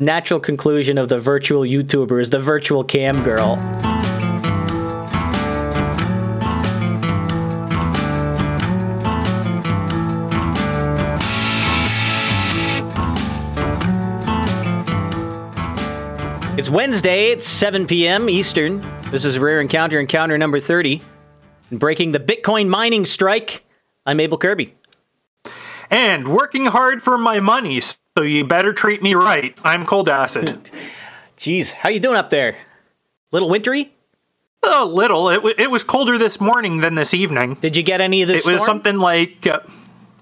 natural conclusion of the virtual YouTuber is the virtual cam girl. It's Wednesday, it's 7 p.m. Eastern. This is Rare Encounter, encounter number 30. And breaking the Bitcoin mining strike, I'm AbleKirby. And working hard for my money, so you better treat me right. I'm Cold Acid. Jeez, how you doing up there? Little wintry? A little. It, w- it was colder this morning than this evening. Did you get any of this? It was something like. Uh,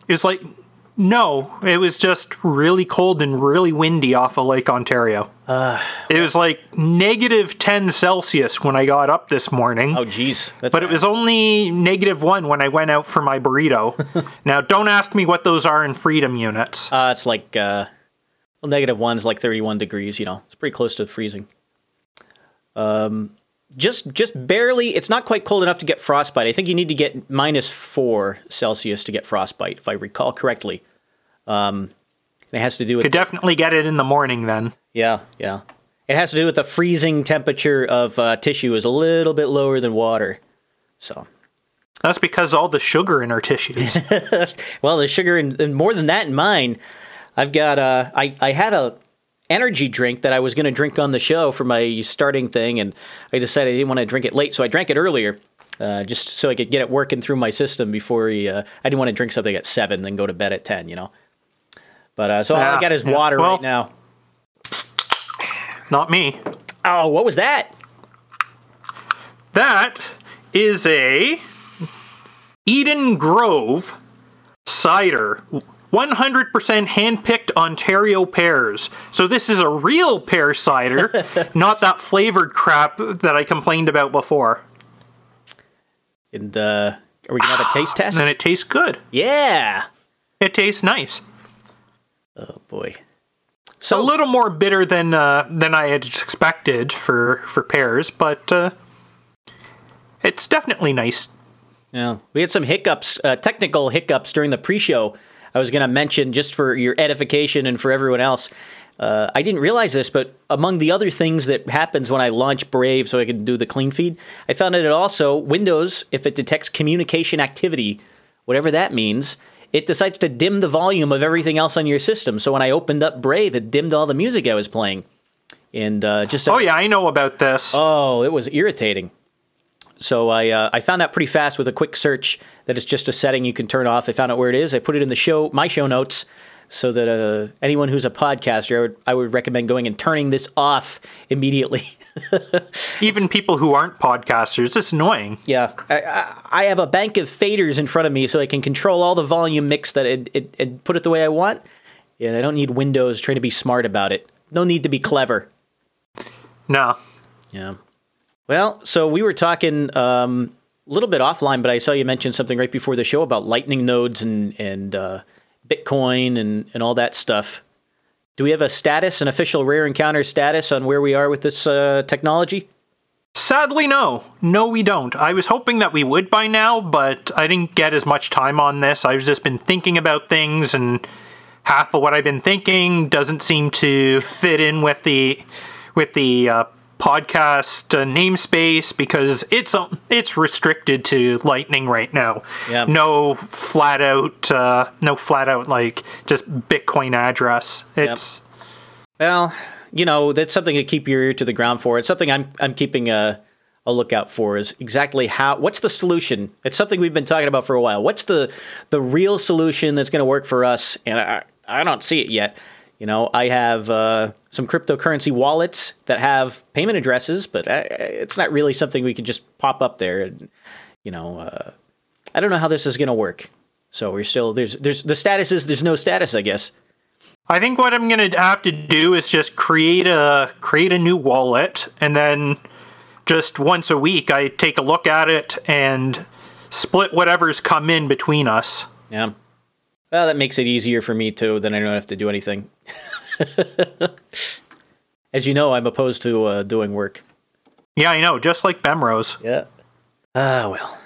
it was like. No, it was just really cold and really windy off of Lake Ontario. Uh, it was like negative 10 Celsius when I got up this morning. Oh, jeez. But it was only negative one when I went out for my burrito. now, don't ask me what those are in freedom units. Uh, it's like uh, well, negative one's like 31 degrees. You know, it's pretty close to freezing. Um, just just barely. It's not quite cold enough to get frostbite. I think you need to get minus four Celsius to get frostbite, if I recall correctly. Um, it has to do with Could definitely get it in the morning then. yeah, yeah. It has to do with the freezing temperature of uh, tissue is a little bit lower than water. So That's because all the sugar in our tissues. well, the sugar and, and more than that in mine. I've got uh, I I had a energy drink that I was going to drink on the show for my starting thing, and I decided I didn't want to drink it late, so I drank it earlier, uh, just so I could get it working through my system before he. Uh, I didn't want to drink something at seven, then go to bed at ten, you know. But uh, so all I got is yeah. water Well- right now. Not me. Oh, what was that? That is a Eden Grove cider. 100% handpicked Ontario pears. So this is a real pear cider, not that flavored crap that I complained about before. And uh, are we gonna have a taste test? And it tastes good. Yeah. It tastes nice. Oh boy. So a little more bitter than uh, than I had expected for for pears, but uh, it's definitely nice. Yeah, we had some hiccups, uh, technical hiccups during the pre-show. I was going to mention just for your edification and for everyone else. Uh, I didn't realize this, but among the other things that happens when I launch Brave, so I can do the clean feed, I found that it also Windows, if it detects communication activity, whatever that means, it decides to dim the volume of everything else on your system. So when I opened up Brave, it dimmed all the music I was playing, and uh, just Oh yeah, I know about this. Oh, it was irritating. So I uh, I found out pretty fast with a quick search that it's just a setting you can turn off. I found out where it is. I put it in the show my show notes so that uh, anyone who's a podcaster, I would I would recommend going and turning this off immediately. Even people who aren't podcasters, it's annoying. yeah, I, I, I have a bank of faders in front of me so I can control all the volume mix that it, it, it put it the way I want. Yeah, I don't need Windows trying to be smart about it. No need to be clever. No. Yeah. Well, so we were talking um, a little bit offline, but I saw you mention something right before the show about Lightning nodes and and uh, Bitcoin and and all that stuff. Do we have a status, an official rare encounter status on where we are with this uh, technology? Sadly, no. No, we don't. I was hoping that we would by now, but I didn't get as much time on this. I've just been thinking about things, and half of what I've been thinking doesn't seem to fit in with the with the uh, podcast uh, namespace because it's uh, it's restricted to Lightning right now. Yeah. No flat out, uh, no flat out like just Bitcoin address. It's Well, you know that's something to keep your ear to the ground for. It's something I'm I'm keeping a a lookout for. Is exactly how what's the solution? It's something we've been talking about for a while. What's the the real solution that's going to work for us? And I I don't see it yet. You know, I have uh, some cryptocurrency wallets that have payment addresses, but I, it's not really something we can just pop up there. And, you know, uh, I don't know how this is going to work. So we're still there's there's the status is there's no status, I guess. I think what I'm gonna have to do is just create a create a new wallet, and then just once a week I take a look at it and split whatever's come in between us. Yeah. Well, that makes it easier for me too. Then I don't have to do anything. As you know, I'm opposed to uh, doing work. Yeah, I know, just like Bemrose. Yeah. Ah, well.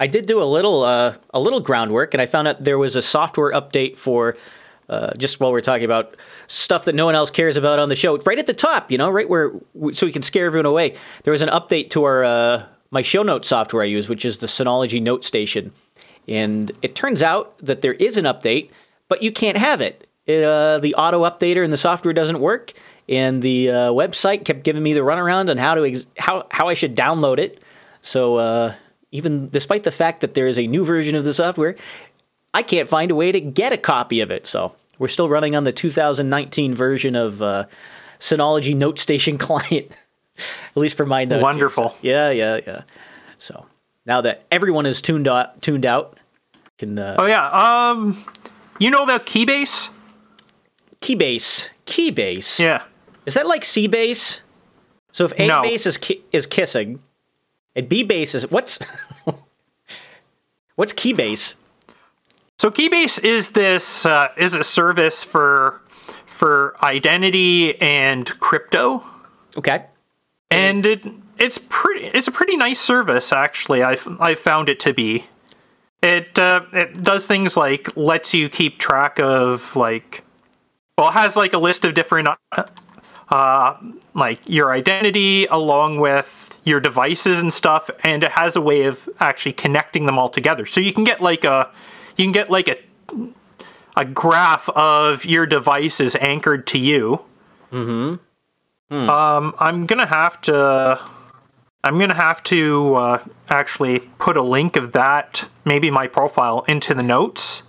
I did do a little uh, a little groundwork, and I found out there was a software update for uh, just while we're talking about stuff that no one else cares about on the show, right at the top, you know, right where so we can scare everyone away. There was an update to our uh, my show note software I use, which is the Synology Note Station, and it turns out that there is an update, but you can't have it. it uh, the auto updater in the software doesn't work, and the uh, website kept giving me the runaround on how to ex- how how I should download it. So uh, even despite the fact that there is a new version of the software, I can't find a way to get a copy of it. So we're still running on the 2019 version of uh, Synology Note Station client, at least for my notes. Wonderful. Here. Yeah, yeah, yeah. So now that everyone is tuned out, tuned out, can uh, Oh yeah. Um, you know about Keybase? Keybase, Keybase. Yeah. Is that like C base? So if A No. base is ki- is kissing, and B base is what's what's Keybase? So Keybase is this uh, is a service for for identity and crypto, Okay. and it it's pretty it's a pretty nice service actually. I've I found it to be. It uh, it does things like lets you keep track of like well it has like a list of different uh, uh like your identity along with your devices and stuff and it has a way of actually connecting them all together. So you can get like a you can get like a a graph of your devices anchored to you. Hmm. um i'm gonna have to i'm gonna have to uh, actually put a link of that maybe my profile into the notes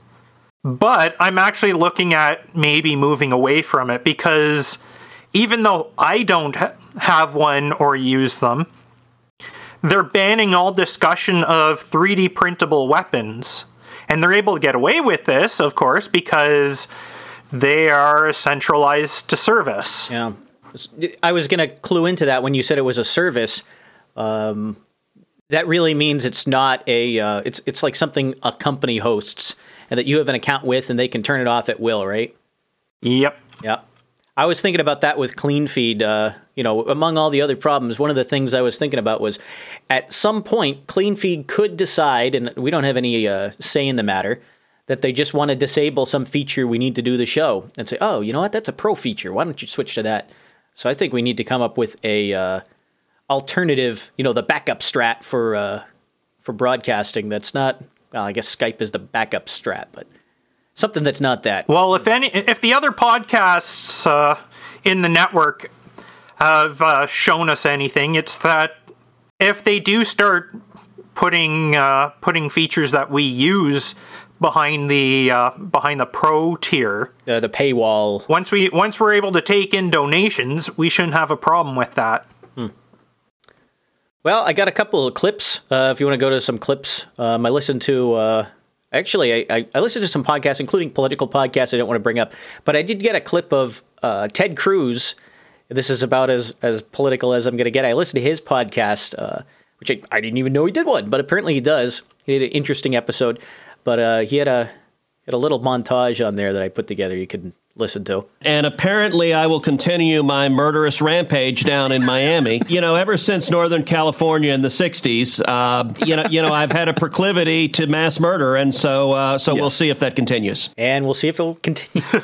but i'm actually looking at maybe moving away from it because even though i don't ha- have one or use them they're banning all discussion of 3d printable weapons and they're able to get away with this of course because they are centralized service Yeah. I was going to clue into that when you said it was a service. Um, that really means it's not a. Uh, it's it's like something a company hosts and that you have an account with, and they can turn it off at will, right? yep Yep. I was thinking about that with CleanFeed. Uh, you know, among all the other problems, one of the things I was thinking about was at some point, CleanFeed could decide, and we don't have any uh, say in the matter, that they just want to disable some feature we need to do the show and say, oh, you know what? That's a pro feature. Why don't you switch to that? So I think we need to come up with a uh, alternative, you know, the backup strat for uh, for broadcasting. That's not. Well, I guess Skype is the backup strat, but something that's not that. Well, if any, if the other podcasts uh, in the network have uh, shown us anything, it's that if they do start putting uh, putting features that we use behind the uh, behind the pro tier, Uh, the paywall once we once we're able to take in donations, we shouldn't have a problem with that. Well, I got a couple of clips. Uh, if you want to go to some clips, um, I listened to. Uh, actually, I, I, listened to some podcasts, including political podcasts. I don't want to bring up, but I did get a clip of uh, Ted Cruz. This is about as as political as I'm going to get. I listened to his podcast, uh, which I, I didn't even know he did one, but apparently he does. He did an interesting episode, but uh, he had a had a little montage on there that I put together. You can listen to. And apparently, I will continue my murderous rampage down in Miami. You know, ever since Northern California in the ss's uh, you know, you know, I've had a proclivity to mass murder, and so, uh, so we'll see if that continues. and we'll see if it'll continue.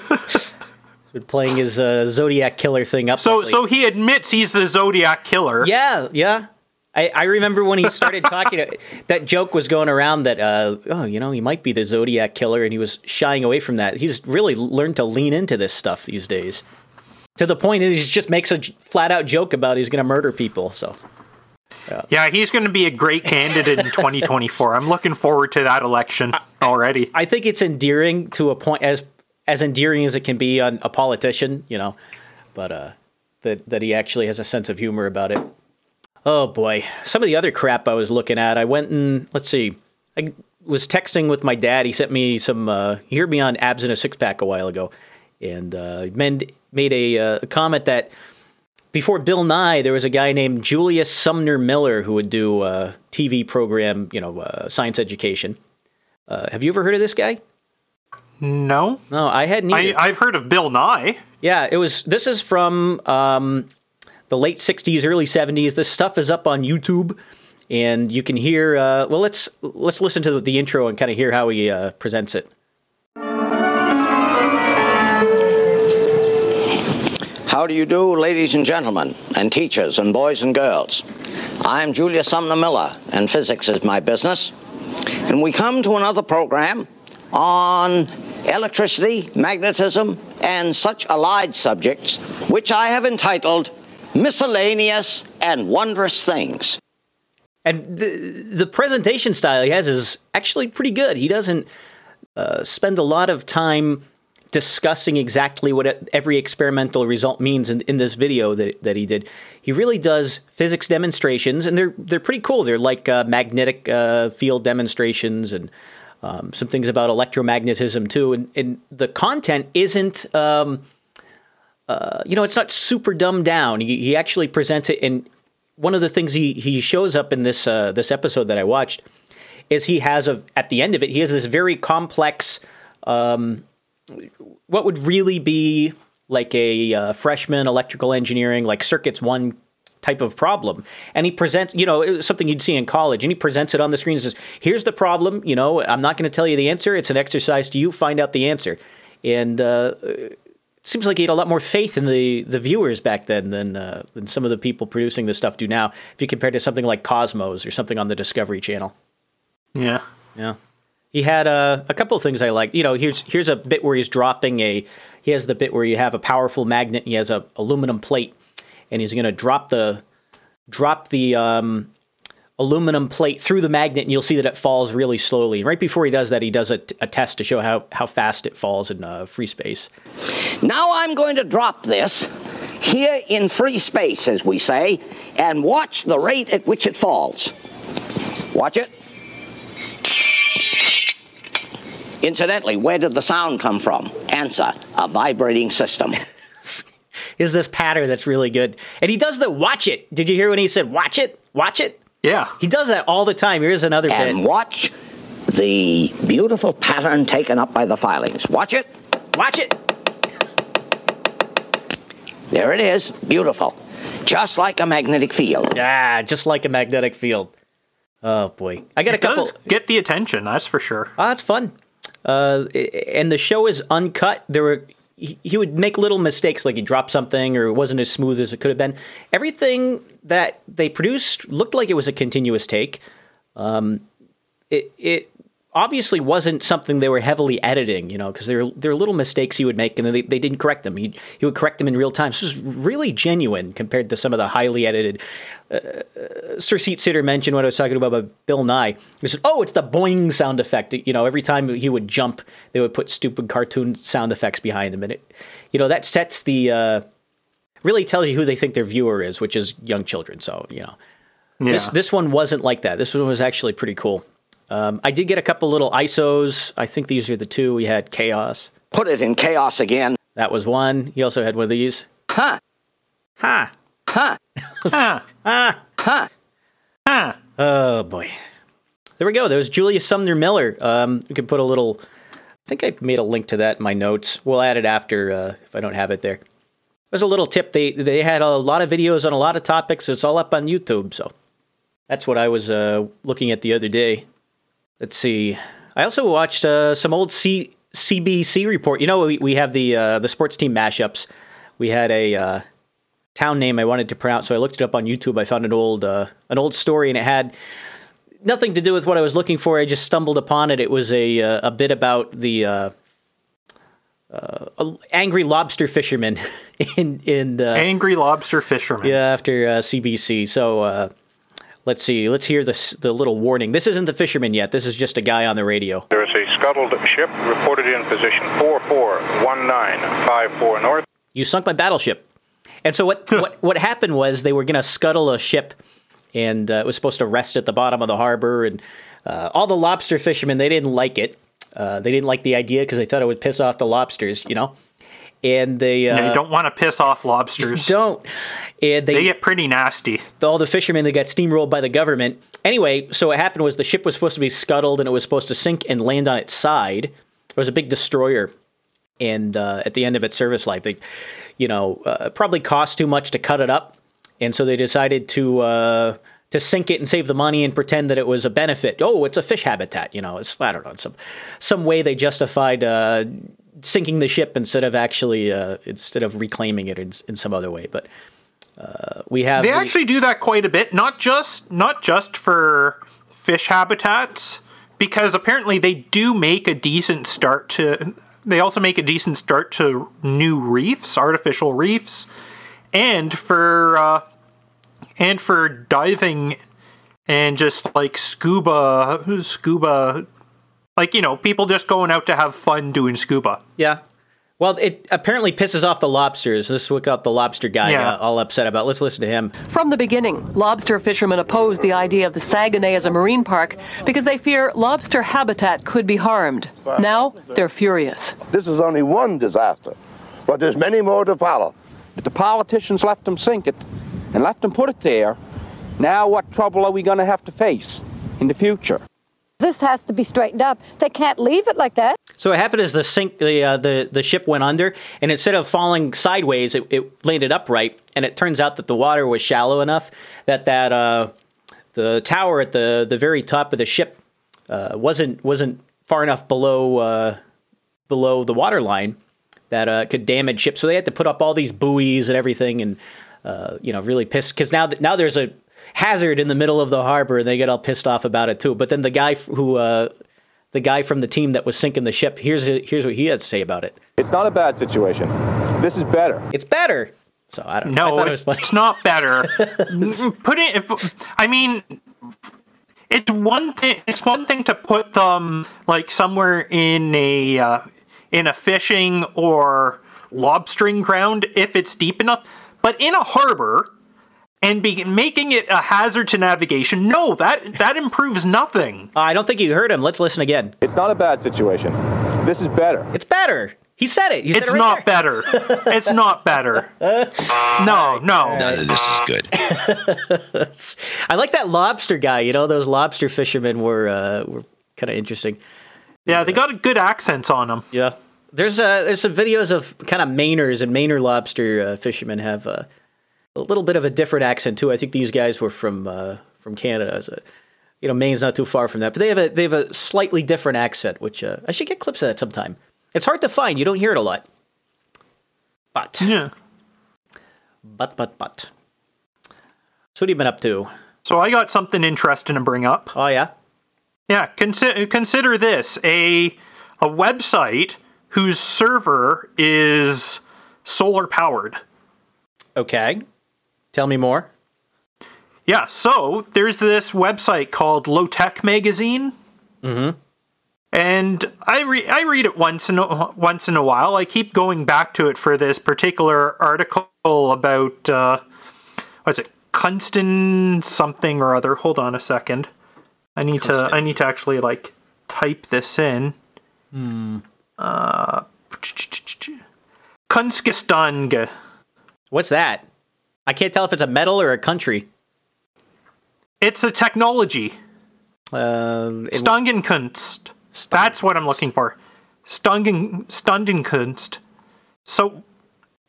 He's playing his uh, Zodiac killer thing up. So lately. so he admits he's the Zodiac killer. yeah, yeah. I, I remember when he started talking. that joke was going around that uh, oh, you know, he might be the Zodiac killer, and he was shying away from that. He's really learned to lean into this stuff these days. To the point that he just makes a flat out joke about he's going to murder people. So Yeah, he's going to be a great candidate in 2024. I'm looking forward to that election already. I think it's endearing to a point as as endearing as it can be on a politician, you know, but uh, that that he actually has a sense of humor about it. Oh boy, some of the other crap I was looking at. I went and let's see. I was texting with my dad. He sent me some. Uh, he heard me on Abs in a Six Pack a while ago, and uh, made made a, uh, comment that before Bill Nye, there was a guy named Julius Sumner Miller who would do a TV program, you know, uh, science education. Uh, have you ever heard of this guy? No, No, I hadn't I, either. I've heard of Bill Nye. yeah, it was. This is from um, the late '60s, early '70s. This stuff is up on YouTube, and you can hear. Uh, well, let's let's listen to the, intro and kind of hear how he uh, presents it. How do you do, ladies and gentlemen, and teachers, and boys and girls? I'm Julius Sumner Miller, and physics is my business. And we come to another program on electricity, magnetism, and such allied subjects, which I have entitled Miscellaneous and Wondrous Things. And the, the presentation style he has is actually pretty good. He doesn't uh, spend a lot of time discussing exactly what every experimental result means in, in this video that, that he did. He really does physics demonstrations, and they're they're pretty cool. They're like uh, magnetic uh, field demonstrations and um, some things about electromagnetism too. And, and the content isn't, um, uh, you know, it's not super dumbed down. He, he actually presents it. And one of the things he he shows up in this uh, this episode that I watched is he has a at the end of it he has this very complex. Um, what would really be like a uh, freshman electrical engineering, like circuits one type of problem. And he presents, you know, something you'd see in college, and he presents it on the screen and says, Here's the problem. You know, I'm not going to tell you the answer. It's an exercise to you find out the answer. And uh, seems like he had a lot more faith in the, the viewers back then than, uh, than some of the people producing this stuff do now, if you compare to something like Cosmos or something on the Discovery Channel. Yeah. Yeah. He had uh, a couple of things I liked. You know, here's here's a bit where he's dropping a. He has the bit where you have a powerful magnet. And he has a aluminum plate, and he's going to drop the drop the um, aluminum plate through the magnet, and you'll see that it falls really slowly. Right before he does that, he does a, a test to show how how fast it falls in uh, free space. Now I'm going to drop this here in free space, as we say, and watch the rate at which it falls. Watch it. Incidentally, where did the sound come from? Answer a vibrating system. Is this pattern that's really good. And he does the watch it. Did you hear when he said watch it? Watch it? Yeah. He does that all the time. Here's another and bit. watch the beautiful pattern taken up by the filings. Watch it. Watch it. There it is. Beautiful. Just like a magnetic field. Ah, just like a magnetic field. Oh boy. I got it a couple does get the attention, that's for sure. Oh, that's fun. Uh, and the show is uncut. There were he, would make little mistakes, like he dropped something or it wasn't as smooth as it could have been. Everything that they produced looked like it was a continuous take. Um, it it obviously wasn't something they were heavily editing, you know, because there there are little mistakes he would make and they, they didn't correct them. He he would correct them in real time. So it was really genuine compared to some of the highly edited. Uh, Sir Seat Sitter mentioned what I was talking about about Bill Nye. He said, "Oh, it's the boing sound effect." You know, every time he would jump, they would put stupid cartoon sound effects behind him, and it, you know, that sets the uh, really tells you who they think their viewer is, which is young children. So you know. Yeah. This this one wasn't like that. This one was actually pretty cool. Um, I did get a couple little ISOs. I think these are the two. We had Chaos. Put it in chaos again. That was one. He also had one of these. Huh. Ha. Huh. Huh. Ah. Huh. Huh. Oh boy. There we go. There was Julius Sumner Miller. Um, we can put a little. I think I made a link to that in my notes. We'll add it after uh, if I don't have it there. There's a little tip. They they had a lot of videos on a lot of topics. It's all up on YouTube. So that's what I was uh, looking at the other day. Let's see. I also watched uh, some old C- CBC report. You know, we, we have the uh, the sports team mashups. We had a uh, town name I wanted to pronounce, so I looked it up on YouTube. I found an old uh, an old story, and it had nothing to do with what I was looking for. I just stumbled upon it. It was a uh, a bit about the uh, angry lobster fisherman in in the Angry lobster fisherman. yeah after CBC. So let's see. Let's hear this the little warning. This isn't the fisherman yet. This is just a guy on the radio. There is a scuttled ship reported in position 441954 north. You sunk my battleship. And so what what what happened was they were going to scuttle a ship, and uh, it was supposed to rest at the bottom of the harbor. And uh, all the lobster fishermen they didn't like it. Uh, they didn't like the idea because they thought it would piss off the lobsters. You know. And they uh, Yeah, you don't want to piss off lobsters. don't. And they, They get pretty nasty. all the fishermen that got steamrolled by the government. Anyway, so what happened was the ship was supposed to be scuttled and it was supposed to sink and land on its side. It was a big destroyer, and uh, at the end of its service life, they, you know, uh, probably cost too much to cut it up, and so they decided to. Uh, to sink it and save the money and pretend that it was a benefit. Oh, it's a fish habitat. You know, it's I don't know, some some way they justified uh, sinking the ship instead of actually uh, instead of reclaiming it in, in some other way. But uh, we have They the- actually do that quite a bit, not just not just for fish habitats, because apparently they do make a decent start to. They also make a decent start to new reefs, artificial reefs, and for uh, and for diving and just like scuba scuba, like you know people just going out to have fun doing scuba. Yeah. Well, it apparently pisses off the lobsters. This is what got the lobster guy Yeah. uh, all upset about. Let's listen to him. From the beginning, lobster fishermen opposed the idea of the Saguenay as a marine park because they fear lobster habitat could be harmed. Now, they're furious. This is only one disaster, but there's many more to follow. If the politicians left them sink it and left them put it there, now what trouble are we going to have to face in the future? This has to be straightened up. They can't leave it like that. So what happened is the sink, the uh, the the ship went under, and instead of falling sideways, it, it landed upright. And it turns out that the water was shallow enough that that uh, the tower at the the very top of the ship uh, wasn't wasn't far enough below uh, below the water line that uh, could damage ships. So they had to put up all these buoys and everything, and uh, you know really pissed because now now there's a hazard in the middle of the harbor, and they get all pissed off about it too. But then the guy who uh, the guy from the team that was sinking the ship, here's here's what he had to say about it. It's not a bad situation. This is better. It's better. So I don't know. No, it was it's not better. put it. I mean, it's one thing. It's one thing to put them like somewhere in a uh, in a fishing or lobstering ground if it's deep enough, but in a harbor and be making it a hazard to navigation. No, that that improves nothing. I don't think you heard him. Let's listen again. It's not a bad situation. This is better. It's better. He said it. He said It's it right not there. better. It's not better. No, no. None of this is good. I like that lobster guy. You know, those lobster fishermen were uh, were kind of interesting. Yeah, they got good accents on them. Yeah. There's uh, there's some videos of kind of Mainers and Mainer lobster uh, fishermen have uh, a little bit of a different accent too. I think these guys were from uh, from Canada. So, you know, Maine's not too far from that, but they have a they have a slightly different accent, which uh, I should get clips of that sometime. It's hard to find. You don't hear it a lot. But Yeah. but but but. So what have you been up to? So I got something interesting to bring up. Oh yeah. Yeah, consider consider this a a website whose server is solar powered. Okay. Tell me more. Yeah, so there's this website called Low Tech Magazine. Mm-hmm. And I re- I read it once in a, once in a while. I keep going back to it for this particular article about uh, what's it, Kunston something or other. Hold on a second. I need to I need to actually like type this in. Hmm. Uh, Kunskistang. What's that? I can't tell if it's a metal or a country. It's a technology. Uh, it- Stungenkunst. That's what I'm looking for. Stungen Stundenkunst. So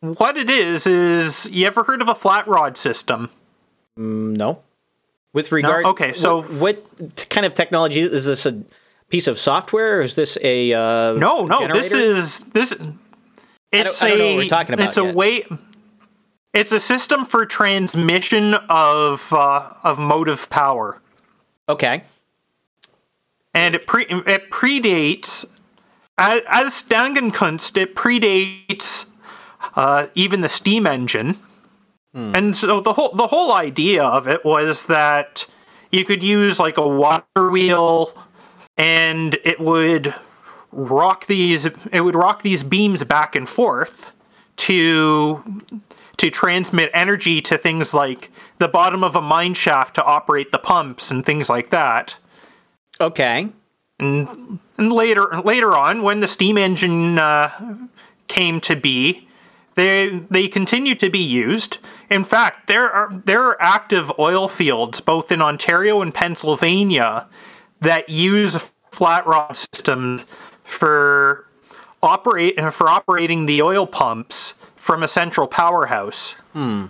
what it is is you ever heard of a flat rod system? Mm, no. With regard, Okay, so- what, what kind of technology is this? A piece of software, or is this a uh, No, no, this is this. It's I don't know a. what we're talking about It's a yet. way. It's a system for transmission of uh, of motive power, okay. and it pre it predates as, as Stangenkunst. It predates uh, even the steam engine. And so the whole the whole idea of it was that you could use like a water wheel and it would rock these it would rock these beams back and forth to to transmit energy to things like the bottom of a mine shaft to operate the pumps and things like that. Okay. And and later later on, when the steam engine uh, came to be, they they continue to be used. In fact, there are there are active oil fields both in Ontario and Pennsylvania that use flat rod systems for operate for operating the oil pumps from a central powerhouse. Hmm.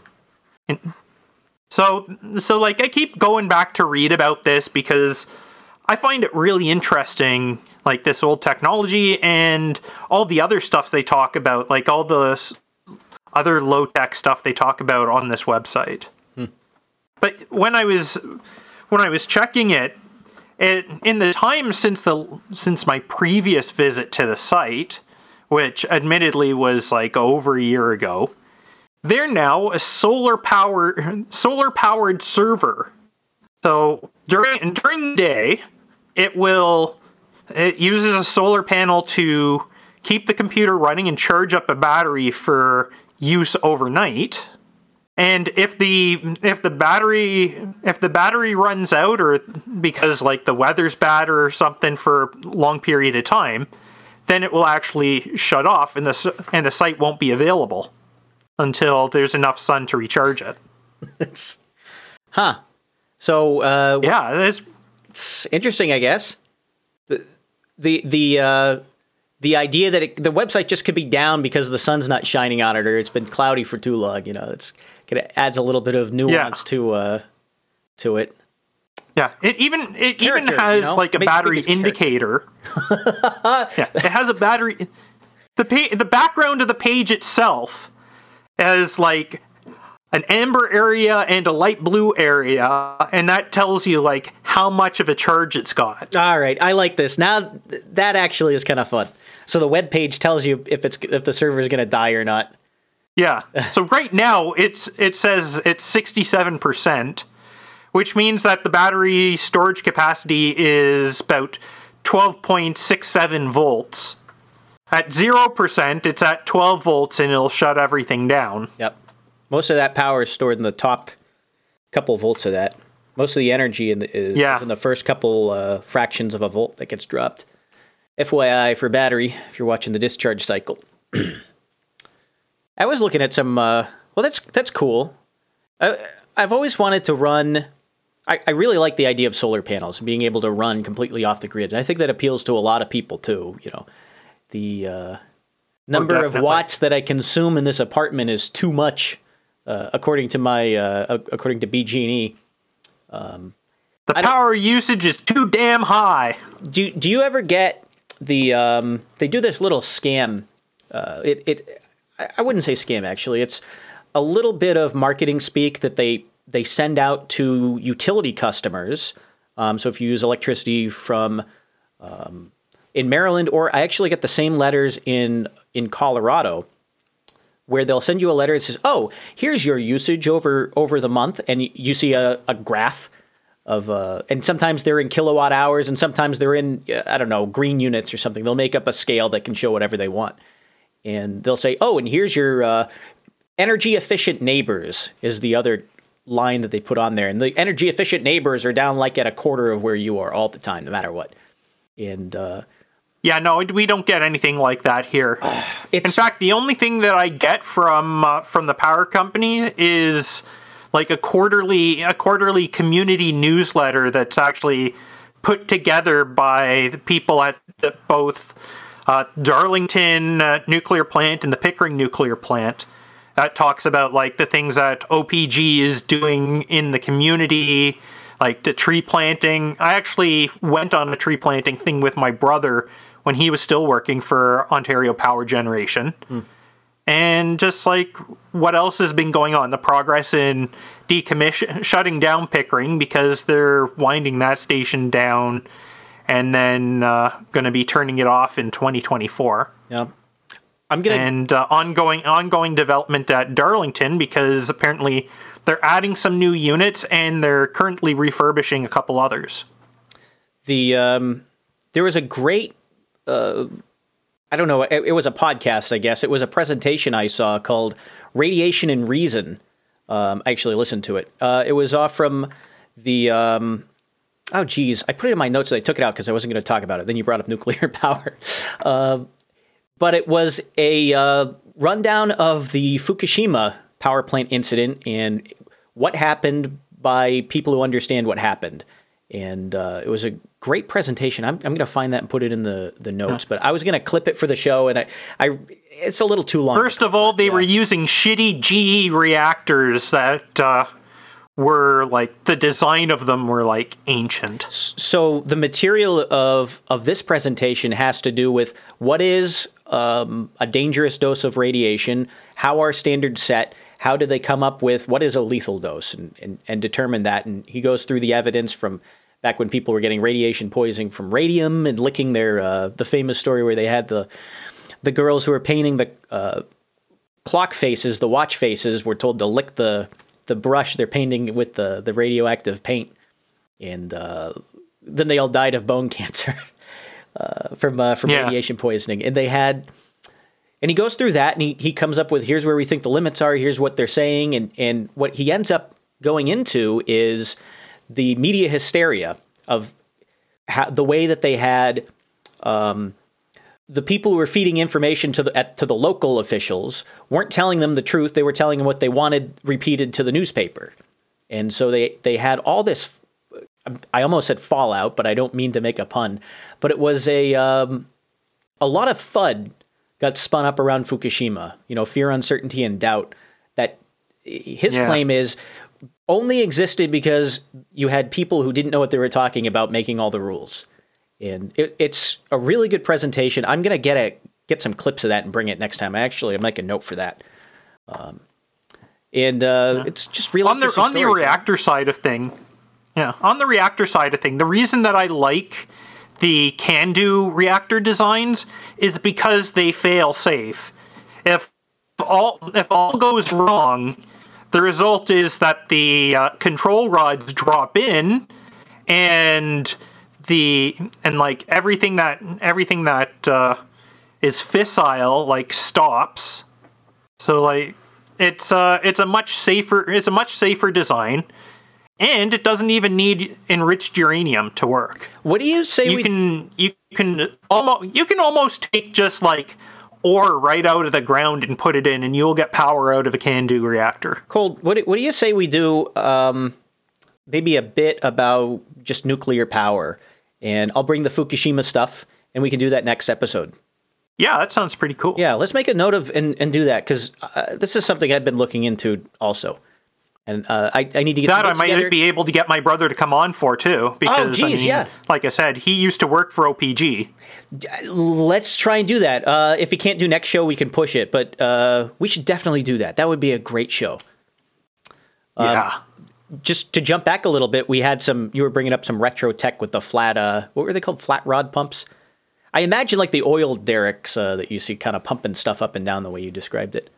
So so like I keep going back to read about this because I find it really interesting, like this old technology and all the other stuff they talk about, like all the other low tech stuff they talk about on this website. Hmm. But when I was when I was checking it, it in the time since the since my previous visit to the site, which admittedly was like over a year ago, they're now a solar power solar powered server. So during during the day, it will it uses a solar panel to keep the computer running and charge up a battery for use overnight. And if the if the battery if the battery runs out or because like the weather's bad or something for a long period of time, then it will actually shut off and the and the site won't be available until there's enough sun to recharge it. Huh. So uh, Yeah, it's it's interesting, I guess. The the the uh, the idea that it, the website just could be down because the sun's not shining on it or it's been cloudy for too long. You know, it's it adds a little bit of nuance to uh, to it. Yeah, it even it even has you know? like a Makes battery indicator. yeah, it has a battery. The pa- the background of the page itself has like an amber area and a light blue area, and that tells you like how much of a charge it's got. All right, I like this. Now th- that actually is kind of fun. So the web page tells you if it's if the server is going to die or not. Yeah. So right now it's it says it's sixty seven percent, which means that the battery storage capacity is about twelve point six seven volts. At zero percent, it's at twelve volts, and it'll shut everything down. Yep. Most of that power is stored in the top couple volts of that. Most of the energy in the, is, Yeah. is in the first couple uh, fractions of a volt that gets dropped. FYI for battery, if you're watching the discharge cycle. I was looking at some. Uh, well, that's that's cool. I, I've always wanted to run. I, I really like the idea of solar panels and being able to run completely off the grid, and I think that appeals to a lot of people too. You know, the uh, number of watts that I consume in this apartment is too much, uh, according to my uh, according to BG&E. The power usage is too damn high. do do you ever get the um, they do this little scam uh, it it I wouldn't say scam actually it's a little bit of marketing speak that they they send out to utility customers um, so if you use electricity from um, in Maryland or I actually get the same letters in in Colorado where they'll send you a letter that says oh here's your usage over over the month and you see a, a graph of uh, and sometimes they're in kilowatt hours and sometimes they're in uh, I don't know green units or something. They'll make up a scale that can show whatever they want, and they'll say, "Oh, and here's your uh, energy efficient neighbors." Is the other line that they put on there, and the energy efficient neighbors are down like at a quarter of where you are all the time, no matter what. And uh, Yeah, no, we don't get anything like that here. it's In fact, the only thing that I get from uh, from the power company is like a quarterly a quarterly community newsletter that's actually put together by the people at the, both uh, Darlington uh, nuclear plant and the Pickering nuclear plant. That talks about like the things that OPG is doing in the community, like the tree planting. I actually went on a tree planting thing with my brother when he was still working for Ontario Power Generation. And just like what else has been going on, the progress in decommission, shutting down Pickering because they're winding that station down and then uh, going to be turning it off in 2024 yeah. I'm gonna and uh, ongoing ongoing development at Darlington because apparently they're adding some new units and they're currently refurbishing a couple others. the um, there was a great uh, I don't know it, it was a podcast I guess it was a presentation I saw called Radiation and Reason. Um, I actually listened to it. Uh, it was off from the um, oh geez I put it in my notes and I took it out because I wasn't going to talk about it. Then you brought up nuclear power. Uh, but it was a uh, rundown of the Fukushima power plant incident and what happened by people who understand what happened. And uh, it was a great presentation. I'm, I'm going to find that and put it in the, the notes. But I was going to clip it for the show, and I, I it's a little too long. First of all, they were using shitty GE reactors that uh, were like the design of them were like ancient. So the material of of this presentation has to do with what is um, a dangerous dose of radiation, how are standards set, how do they come up with what is a lethal dose, and, and, and determine that. And he goes through the evidence from back when people were getting radiation poisoning from radium and licking their uh, the famous story where they had the the girls who were painting the uh, clock faces, the watch faces, were told to lick the the brush they're painting with the the radioactive paint, and uh, then they all died of bone cancer uh, from uh, from Yeah. radiation poisoning. And they had, and he goes through that, and he he comes up with here's where we think the limits are, here's what they're saying, and and what he ends up going into is the media hysteria of how, the way that they had um, the people who were feeding information to the at, to the local officials weren't telling them the truth. They were telling them what they wanted repeated to the newspaper, and so they they had all this. I almost said fallout, but I don't mean to make a pun. But it was a um, a lot of FUD got spun up around Fukushima. You know, fear, uncertainty, and doubt. That his Yeah. claim is only existed because you had people who didn't know what they were talking about making all the rules. And it, it's a really good presentation. I'm gonna get a get some clips of that and bring it next time. I actually I'll make a note for that. Um, and uh, it's just really on the on the reactor side of thing. Yeah, on the reactor side of thing, the reason that I like the CANDU reactor designs is because they fail safe. If all if all goes wrong, the result is that the uh, control rods drop in, and the and like everything that everything that uh, is fissile like stops. So like it's uh it's a much safer it's a much safer design, and it doesn't even need enriched uranium to work. What do you say You we can you can almost you can almost take just like ore right out of the ground and put it in, and you'll get power out of a CANDU reactor. Cold, what do, what do you say we do? Um, maybe a bit about just nuclear power, and I'll bring the Fukushima stuff, and we can do that next episode. Yeah, that sounds pretty cool. Yeah, let's make a note of and, and do that because uh, this is something I've been looking into also, and uh, I I need to get That I might together. be able to get my brother to come on for too. Because I geez, mean, yeah. like I said, he used to work for OPG. Let's try and do that. Uh, if we can't do next show, we can push it, but uh, we should definitely do that. That would be a great show. Um, yeah. Just to jump back a little bit, we had some. You were bringing up some retro tech with the flat. Uh, what were they called? Flat rod pumps. I imagine like the oil derricks uh, that you see, kind of pumping stuff up and down the way you described it.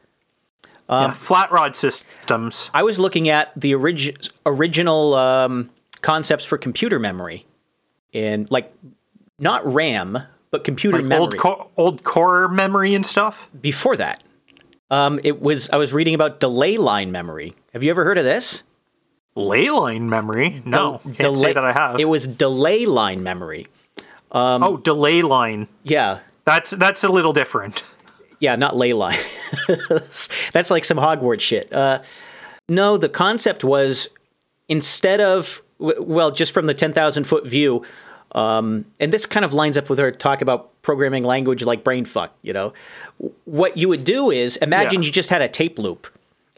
Yeah. Flat rod systems. I was looking at the orig- original um, concepts for computer memory, and like not RAM, but computer Like memory. old co- old core memory and stuff. Before that, um, it was I was reading about delay line memory. Have you ever heard of this? Ley line memory? No, can't say that I have. It was delay line memory. oh, delay line. Yeah, That's that's a little different. yeah, not ley line. That's like some Hogwarts shit. Uh, no, the concept was instead of well, just from the ten thousand foot view, um, and this kind of lines up with our talk about programming language like brainfuck. You know, what you would do is imagine Yeah. you just had a tape loop,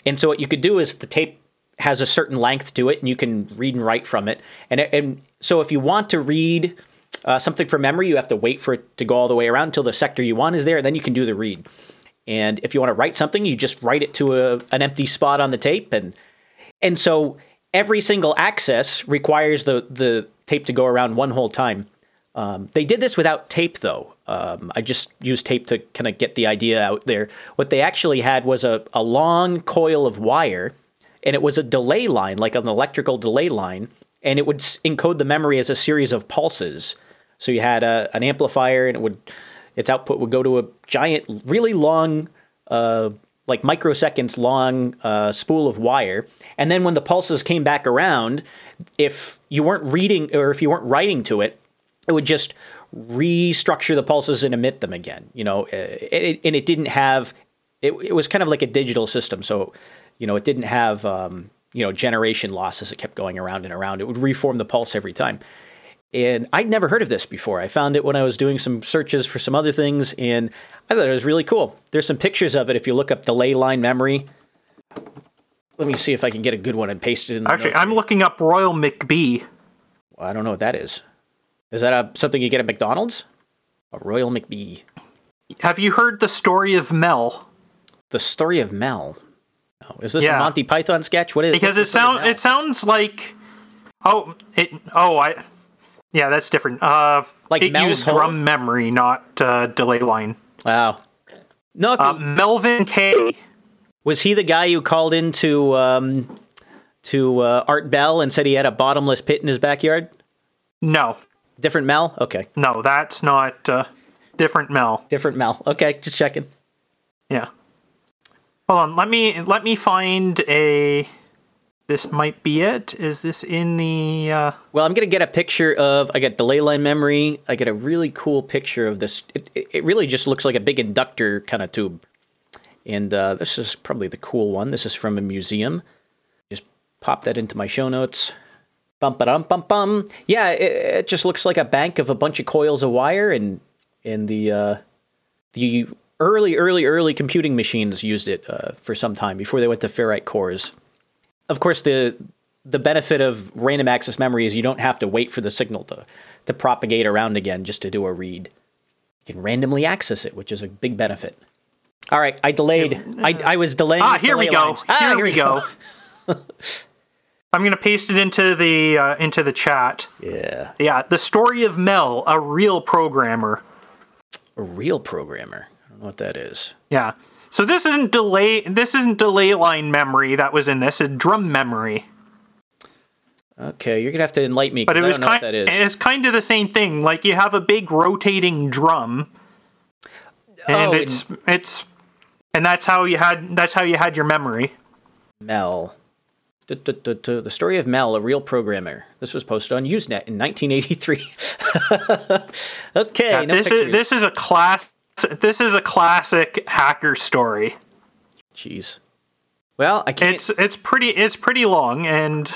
and so what you could do is the tape has a certain length to it, and you can read and write from it. And and so if you want to read uh, something from memory, you have to wait for it to go all the way around until the sector you want is there, and then you can do the read. And if you want to write something, you just write it to a, an empty spot on the tape, and and so every single access requires the the tape to go around one whole time. Um, they did this without tape, though. Um, I just used tape to kind of get the idea out there. What they actually had was a, a long coil of wire, and it was a delay line, like an electrical delay line, and it would encode the memory as a series of pulses. So you had a, an amplifier, and it would its output would go to a giant, really long, uh, like microseconds long uh, spool of wire, and then when the pulses came back around, if you weren't reading or if you weren't writing to it, it would just restructure the pulses and emit them again. You know, uh, it, and it didn't have. It, it was kind of like a digital system, so you know it didn't have um, you know generation losses. It kept going around and around. It would reform the pulse every time. And I'd never heard of this before. I found it when I was doing some searches for some other things, and I thought it was really cool. There's some pictures of it if you look up delay line memory. let me see if I can get a good one and paste it in. The Actually, I'm here. looking up Royal McBee. Well, I don't know what that is. Is that a, something you get at McDonald's? A Royal McBee. Have you heard the story of Mel? The story of Mel. Oh, is this Yeah. a Monty Python sketch? What is Because it the story of sound it sounds like oh it oh I yeah that's different. Uh, Like it Mel's used drum memory, not uh, delay line. Wow. No, Uh, you- Melvin K. was he the guy who called into um, to uh, Art Bell and said he had a bottomless pit in his backyard? No, Different Mel? Okay. no, that's not uh, different Mel. Different Mel. Okay, just checking. Yeah. Hold on. Let me let me find a. This might be it. Is this in the? Uh, Well, I'm gonna get a picture of. I got delay line memory. I get a really cool picture of this. It, it, really just looks like a big inductor kind of tube. And uh, this is probably the cool one. This is from a museum. Just pop that into my show notes. Bum ba dum bum bum. Yeah, it, it just looks like a bank of a bunch of coils of wire, and and the uh, the early, early, early computing machines used it uh, for some time before they went to ferrite cores. Of course, the the benefit of random access memory is you don't have to wait for the signal to to propagate around again just to do a read. You can randomly access it, which is a big benefit. All right, I delayed. I, I was delaying. ah, here we delay go. lines. Ah, here, we go. I'm gonna paste it into the uh, into the chat. Yeah, Yeah, the story of Mel, a real programmer. a real programmer. I don't know what that is. Yeah. So this isn't delay. This isn't delay line memory that was in this. It's drum memory. Okay, you're gonna have to enlighten me. But it I was don't know kind. what that is. It's kind of the same thing. Like you have a big rotating drum, and Oh, it's it's, and that's how you had that's how you had your memory. Mel. The story of Mel, a real programmer. This was posted on Usenet in 1983. okay, Yeah, no this pictures. is this is a class. This is a classic hacker story. Jeez. Well, I can't. It's it's pretty it's pretty long, and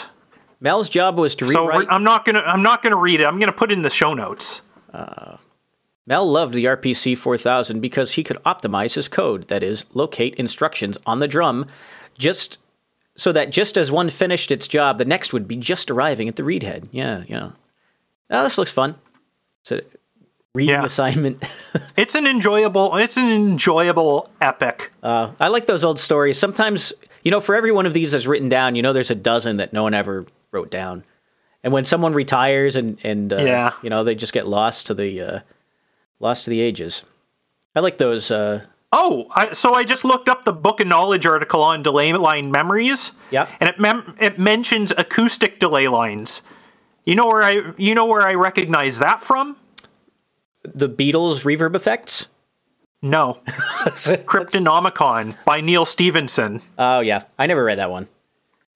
Mel's job was to so rewrite. we're, I'm not gonna I'm not gonna read it. I'm gonna put it in the show notes. Uh, Mel loved the RPC 4000 because he could optimize his code, that is, locate instructions on the drum, just so that just as one finished its job, the next would be just arriving at the read head. Yeah, yeah. Oh, this looks fun. A reading Yeah. assignment. It's an enjoyable it's an enjoyable epic. Uh, I like those old stories. Sometimes, you know, for every one of these that's written down, you know, there's a dozen that no one ever wrote down. And when someone retires and and uh, Yeah. you know, they just get lost to the uh, lost to the ages. I like those. Uh, Oh, I, so I just looked up the Book of Knowledge article on delay line memories. Yeah, And it mem- it mentions acoustic delay lines. You know where I you know where I recognize that from? The Beatles reverb effects. No. Cryptonomicon by Neal Stephenson. Oh yeah, I never read that one.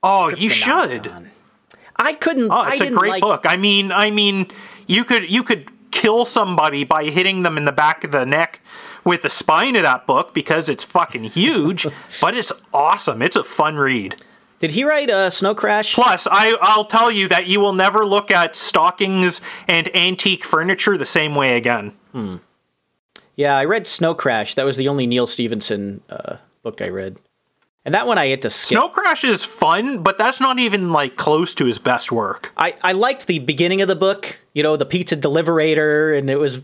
Oh, you should. I couldn't. Oh, I it's a didn't great like, book. I mean, I mean, you could you could kill somebody by hitting them in the back of the neck with the spine of that book because it's fucking huge, but it's awesome. It's a fun read. Did he write uh, Snow Crash? Plus, I, I'll tell you that you will never look at stockings and antique furniture the same way again. Yeah, I read Snow Crash. That was the only Neal Stephenson uh, book I read, and that one I had to skip. Snow Crash is fun, but that's not even like close to his best work. I, I liked the beginning of the book, you know, the pizza deliverator, and it was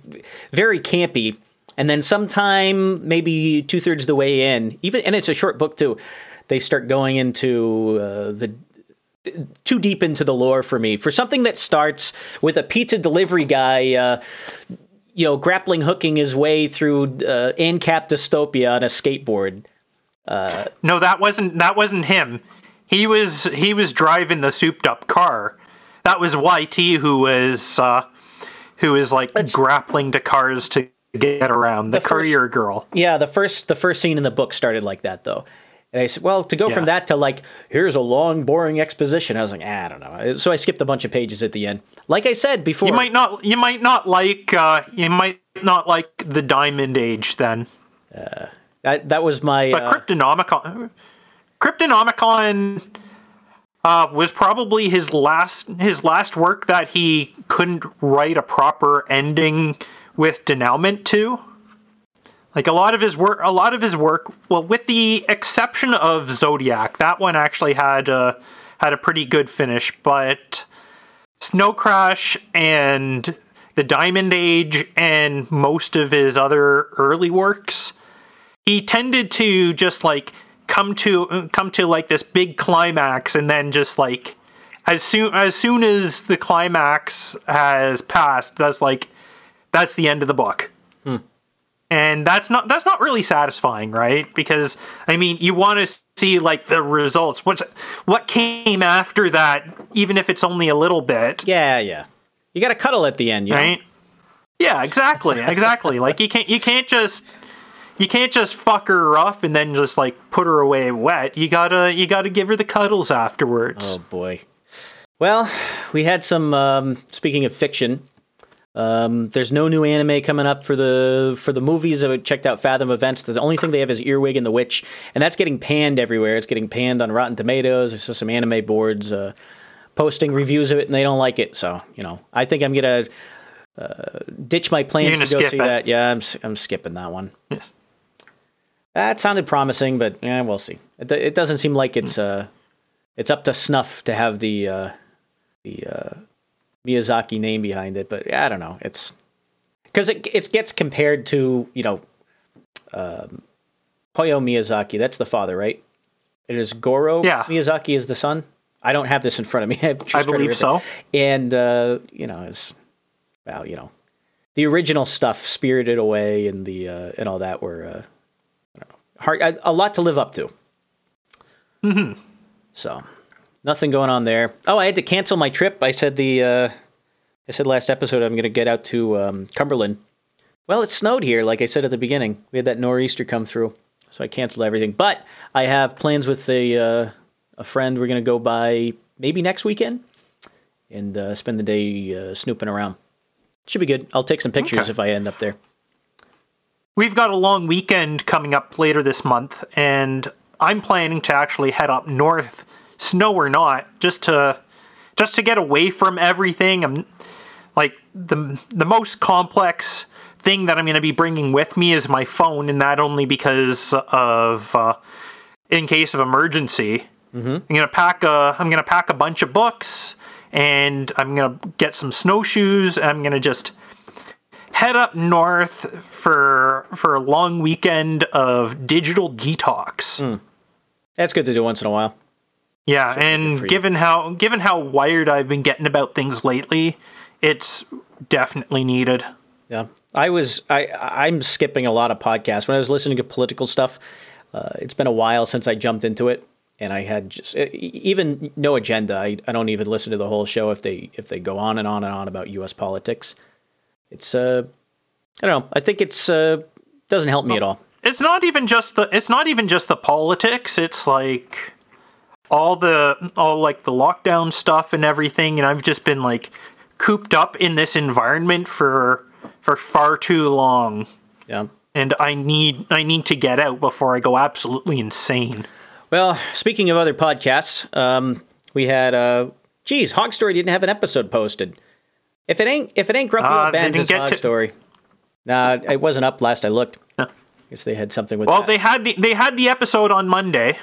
very campy. And then sometime, maybe two thirds the way in, even and it's a short book too, they start going into uh, the too deep into the lore for me. For something that starts with a pizza delivery guy, uh, you know, grappling hooking his way through uh, ANCAP dystopia on a skateboard. No, that wasn't that wasn't him. He was he was driving the souped up car. That was YT who was uh, who was like grappling to cars to get around. The, The first- courier girl. Yeah, the first the first scene in the book started like that though. And I said, well, to go from that to like, here's a long, boring exposition. I was like, ah, I don't know. So I skipped a bunch of pages at the end. Like I said before, You might not you might not like uh, you might not like the Diamond Age then. that, that was my. But Uh, Cryptonomicon, Cryptonomicon uh, was probably his last his last work that he couldn't write a proper ending with denouement to. Like a lot of his work, a lot of his work. Well, with the exception of Zodiac, that one actually had a had a pretty good finish. But Snow Crash and the Diamond Age and most of his other early works, he tended to just like come to come to like this big climax and then just like as soon as soon as the climax has passed, that's like that's the end of the book. And that's not that's not really satisfying, right? Because I mean, you want to see like the results. What's what came after that, even if it's only a little bit. Yeah, yeah. You got to cuddle at the end, you know? right? Yeah, exactly, exactly. like you can't you can't just you can't just fuck her rough and then just like put her away wet. You gotta you gotta give her the cuddles afterwards. Oh boy. Well, we had some. Um, speaking of fiction, um, there's no new anime coming up for the for the movies. I checked out Fathom Events. The only thing they have is Earwig and the Witch, and that's getting panned everywhere. It's getting panned on Rotten Tomatoes. I saw some anime boards uh, posting reviews of it, and they don't like it. So you know, I think I'm gonna uh, ditch my plans to go see it. that. Yeah, I'm I'm skipping that one. Yes. That sounded promising, but yeah, we'll see. It, it doesn't seem like it's uh, it's up to snuff to have the uh, the uh, Miyazaki name behind it. But I don't know. It's because it it gets compared to you know um, Hayao Miyazaki. That's the father, right? It is Goro Yeah. Miyazaki is the son. I don't have this in front of me. I believe it. so. And uh, you know, it's well, you know, the original stuff, Spirited Away, and the uh, and all that were uh, I don't know, hard, a, a lot to live up to. Mm-hmm. So nothing going on there. Oh, I had to cancel my trip. I said the uh, I said last episode I'm going to get out to um, Cumberland. Well, it snowed here, like I said at the beginning. We had that nor'easter come through, so I canceled everything. But I have plans with a uh, a friend. We're going to go by maybe next weekend and uh, spend the day uh, snooping around. Should be good. I'll take some pictures Okay. if I end up there. We've got a long weekend coming up later this month, and I'm planning to actually head up north, snow or not, just to just to get away from everything. I'm like the the most complex thing that I'm going to be bringing with me is my phone, and that only because of uh, in case of emergency. Mm-hmm. I'm gonna pack a I'm gonna pack a bunch of books, and I'm gonna get some snowshoes. And I'm gonna just head up north for for a long weekend of digital detox. That's good to do once in a while. Yeah, and given how given how wired I've been getting about things lately, it's definitely needed. Yeah, I was. I I'm skipping a lot of podcasts when I was listening to political stuff. Uh, it's been a while since I jumped into it, and I had just even no agenda. I, I don't even listen to the whole show if they if they go on and on and on about U.S. politics. It's uh, I don't know. I think it's uh doesn't help me at all. It's not even just the it's not even just the politics. It's like all the all like the lockdown stuff and everything and I've just been like cooped up in this environment for for far too long. Yeah. And I need I need to get out before I go absolutely insane. Well, speaking of other podcasts, um, we had uh, geez, Hog Story didn't have an episode posted. If it ain't if it ain't Grumpy Uh, Old they Bands, it's Hog to- Story. Nah, it wasn't up last I looked. No. Guess they had something with Well, that. they had the they had the episode on Monday.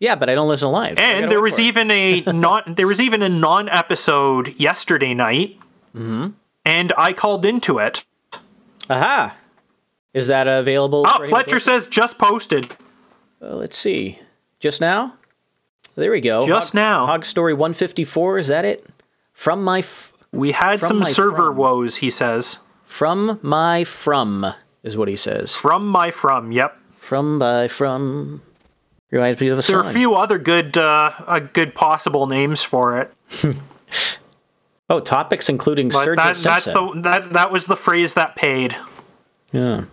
Yeah, but I don't listen live. so And there was even a non there was even a non episode yesterday night. Mm-hmm. And I called into it. Aha! Is that available? Oh, Fletcher says just posted. Uh, let's see. Just now? There we go. Just Hog, now. Hog Story 154, is that it? From my f- We had some server from. woes, he says. from my from is what he says. From my from, yep. From by from reminds me of a There song. are a few other good uh, good possible names for it. oh, topics including But Sturgill that, that's Simpson. the that that was the phrase that paid. Yeah.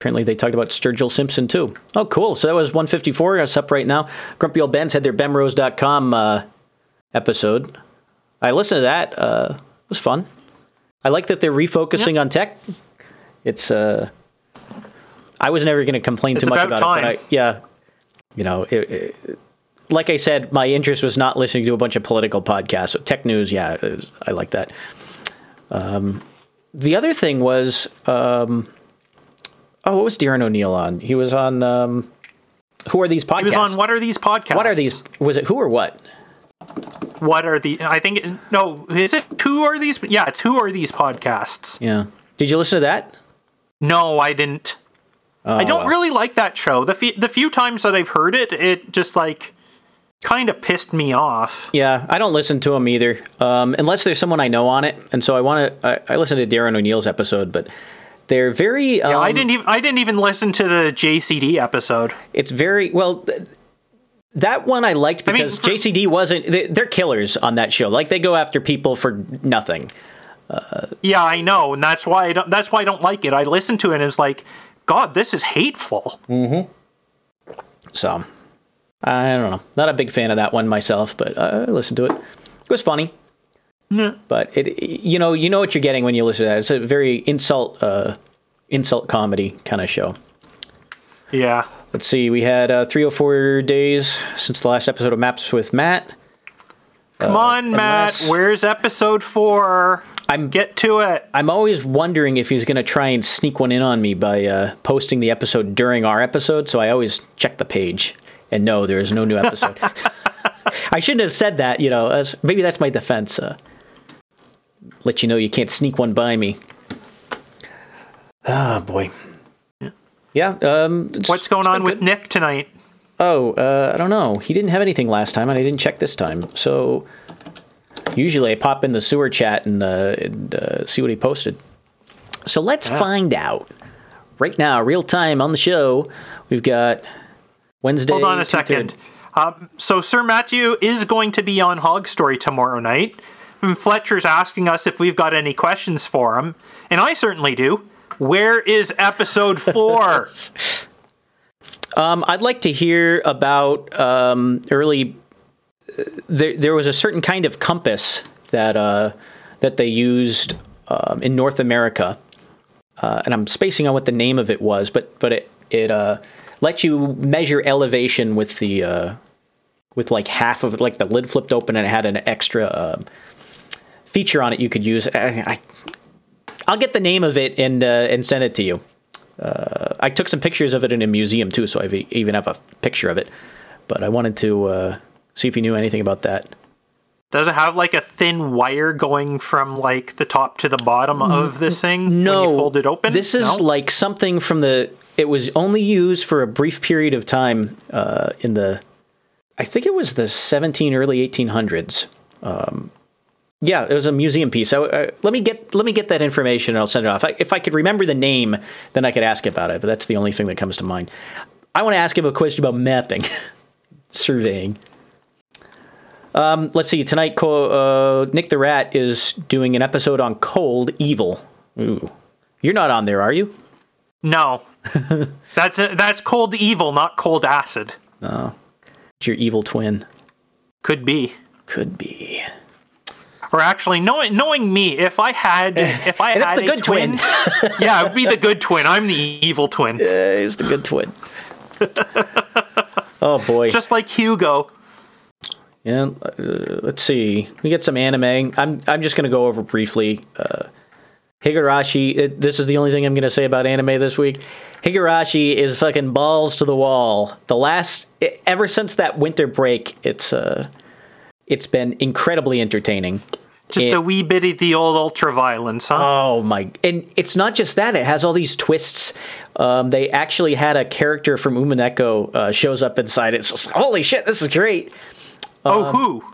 Apparently, they talked about Sturgill Simpson too. Oh, cool. So that was 154. It's up right now. Grumpy Old Ben's had their bemrose.com uh, episode. I listened to that. Uh, it was fun. I like that they're refocusing on tech. It's. Uh, I was never going to complain It's too much about about it, but I, yeah, you know, it, it, like I said, my interest was not listening to a bunch of political podcasts. So tech news, yeah, was- I like that. Um, the other thing was um, Oh, what was Darren O'Neill on? He was on. Um, who are these podcasts? He was on What Are These Podcasts? What are these? Was it who or what? What are the? I think it- no. Is it who are these? Yeah, it's who are these podcasts? Yeah. Did you listen to that? No, I didn't. I don't well. really like that show. The few, the few times that I've heard it, it just like kind of pissed me off. Yeah, I don't listen to them either, um, unless there's someone I know on it. And so I want to. I, I listened to Darren O'Neill's episode, but they're very. Um, Yeah, I didn't even I didn't even listen to the JCD episode. It's very well. Th- that one I liked I mean, because for- JCD wasn't. They, they're killers on that show. Like they go after people for nothing. Yeah, I know, and that's why I don't. That's why I don't like it. I listened to it and it's like, God, this is hateful. Mm-hmm. So I don't know. Not a big fan of that one myself, but I listened to it. It was funny. Yeah. But it, you know, you know what you're getting when you listen to that. It's a very insult, uh, insult comedy kind of show. Yeah. Let's see. We had uh, 304 days since the last episode of Maps with Matt. Come on, Matt. unless- Where's episode four? I'm Get to it. I'm always wondering if he's going to try and sneak one in on me by uh, posting the episode during our episode. So I always check the page and no, there is no new episode. I shouldn't have said that. You know, as, maybe that's my defense. Uh, let you know you can't sneak one by me. Ah, boy. Yeah. Um, What's going on with good. Nick tonight? Oh, uh, I don't know. He didn't have anything last time, and I didn't check this time. So usually I pop in the sewer chat and, uh, and uh, see what he posted. So let's find out. Right now, real time on the show, we've got Wednesday. Hold on a second. Um, so Sir Matthew is going to be on Hog Story tomorrow night. And Fletcher's asking us if we've got any questions for him, and I certainly do. Where is episode four? Um, I'd like to hear about um, early. There, there was a certain kind of compass that uh, that they used um, in North America, uh, and I'm spacing on what the name of it was, but but it it uh, let you measure elevation with the uh, with like half of it, like the lid flipped open and it had an extra um feature on it you could use. I, I, I'll get the name of it and uh, and send it to you. Uh, I took some pictures of it in a museum too, so I even have a picture of it. But I wanted to see if you knew anything about that. Does it have like a thin wire going from like the top to the bottom of this thing? No, when you fold it open. This is No? like something from the. It was only used for a brief period of time uh, in the. I think it was the 17 early 1800s. Um, yeah, it was a museum piece. I, I, let me get let me get that information and I'll send it off. I, if I could remember the name, then I could ask about it. But that's the only thing that comes to mind. I want to ask him a question about mapping, surveying. Um, let's see. Tonight, uh, Nick the Rat is doing an episode on cold evil. Ooh, you're not on there, are you? no. that's that's cold evil, not coldacid. It's your evil twin. Could be. Could be. Or actually, knowing knowing me, if I had if I had the a good twin. yeah, it would be the good twin. I'm the evil twin, Uh, he's the good twin. oh boy. just like Hugo. Yeah, uh, let's see. We get some anime. I'm I'm just gonna go over briefly. Uh, Higurashi. It, this is the only thing I'm gonna say about anime this week. Higurashi is fucking balls to the wall. The last e- ever since that winter break, it's uh, it's been incredibly entertaining. Just It- a wee bit of the old ultra violence, huh? Oh my! And it's not just that; it has all these twists. Um, they actually had a character from Umineko uh, shows up inside it. Just, holy shit! This is great. Oh, um, who?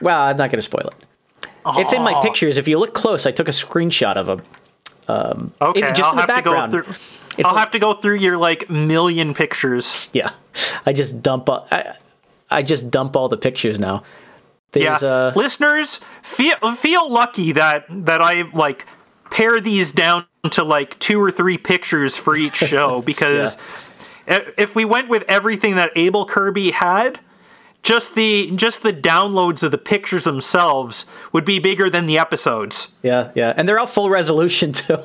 Well, I'm not going to spoil it. It's in my pictures. If you look close, I took a screenshot of him. Okay, in- just I'll in the have to go background. through. I'll like- have to go through your like million pictures. Yeah, I just dump. all- I, I just dump all the pictures now. Yeah, uh, listeners feel feel lucky that that I like pare these down to like two or three pictures for each show because i- if we went with everything that AbleKirby had, just the just the downloads of the pictures themselves would be bigger than the episodes. yeah, yeah, and they're all full resolution too.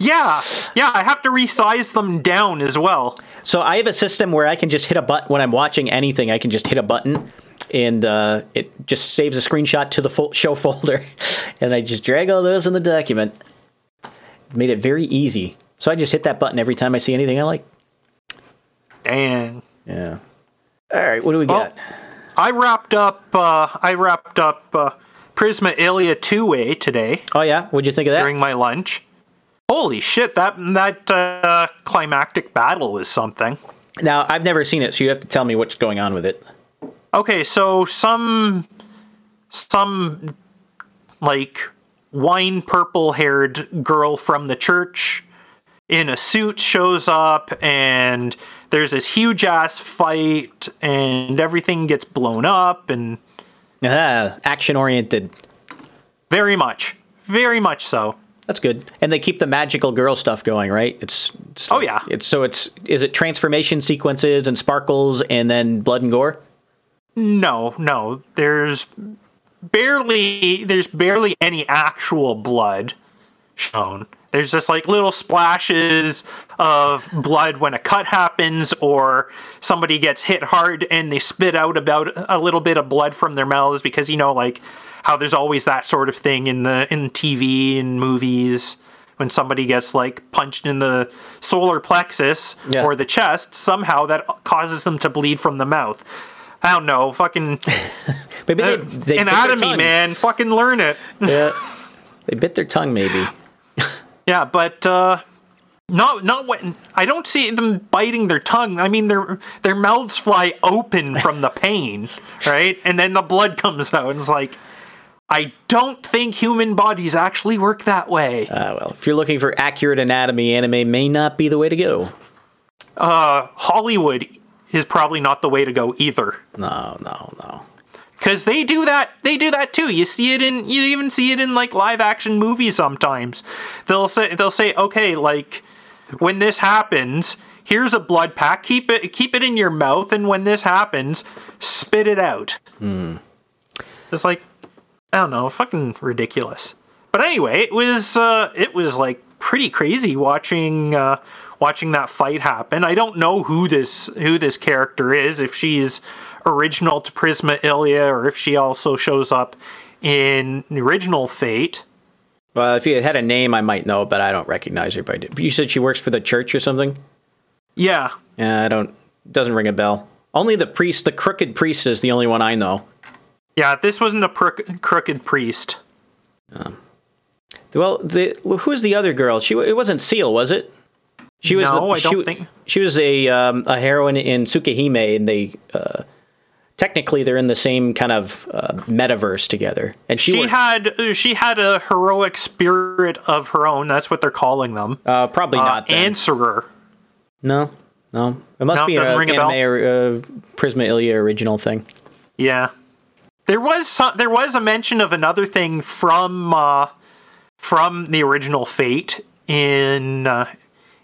Yeah, yeah, I have to resize them down as well. So I have a system where I can just hit a button when I'm watching anything. I can just hit a button, and uh, it just saves a screenshot to the fo- show folder, and I just drag all those in the document. Made it very easy. So I just hit that button every time I see anything I like. Dang. Yeah. All right, what do we Well, got? I wrapped up. Uh, I wrapped up uh, Prisma Illya two way today Oh yeah, what'd you think of that? during my lunch. Holy shit! That that uh, climactic battle is something. Now I've never seen it, so you have to tell me what's going on with it. Okay, so some some like wine purple haired girl from the church in a suit shows up and there's this huge ass fight and everything gets blown up and Ah, action oriented. very much very much so That's good. And they keep the magical girl stuff going, right? It's, it's Oh, like- yeah. It's so it's is it transformation sequences and sparkles and then blood and gore? no no there's barely there's barely any actual blood shown there's just like little splashes of blood when a cut happens or somebody gets hit hard and they spit out about a little bit of blood from their mouths because you know like how there's always that sort of thing in the in TV and movies when somebody gets like punched in the solar plexus Yeah. or the chest somehow that causes them to bleed from the mouth I don't know, fucking Maybe they, uh, they anatomy, man. Fucking learn it. Yeah. They bit their tongue, maybe. Yeah, but uh not not when I don't see them biting their tongue. I mean their their mouths fly open from the pains, right? And then the blood comes out and it's like I don't think human bodies actually work that way. Uh, well, if you're looking for accurate anatomy, anime may not be the way to go. Uh Hollywood is probably not the way to go either. No, no, no. Cause they do that. They do that too. You see it in. You even see it in like live action movies. Sometimes they'll say they'll say, okay, like when this happens, here's a blood pack. Keep it keep it in your mouth, and when this happens, spit it out. It's like I don't know, fucking ridiculous. But anyway, it was uh, it was like pretty crazy watching uh, watching that fight happen. I don't know who this who this character is, if she's original to Prisma Illya or if she also shows up in the original Fate. Well, if you had a name, I might know, but I don't recognize her. But you said she works for the church or something. Yeah, Yeah, I don't. Doesn't ring a bell. Only the priest, the crooked priest, is the only one I know. yeah. This wasn't a crook- crooked priest. Well, the who's the other girl? She it wasn't Ciel, was it? She was. No, the, I don't she, think- she was a um, a heroine in Tsukihime, and they uh, technically they're in the same kind of uh, metaverse together. And she, She worked- had uh, she had a heroic spirit of her own. That's what they're calling them. uh, probably Uh, not. then. answerer. no, no, it must No, be doesn't an ring a anime or uh, Prisma Illya original thing. Yeah. There was some, there was a mention of another thing from uh, from the original Fate in uh,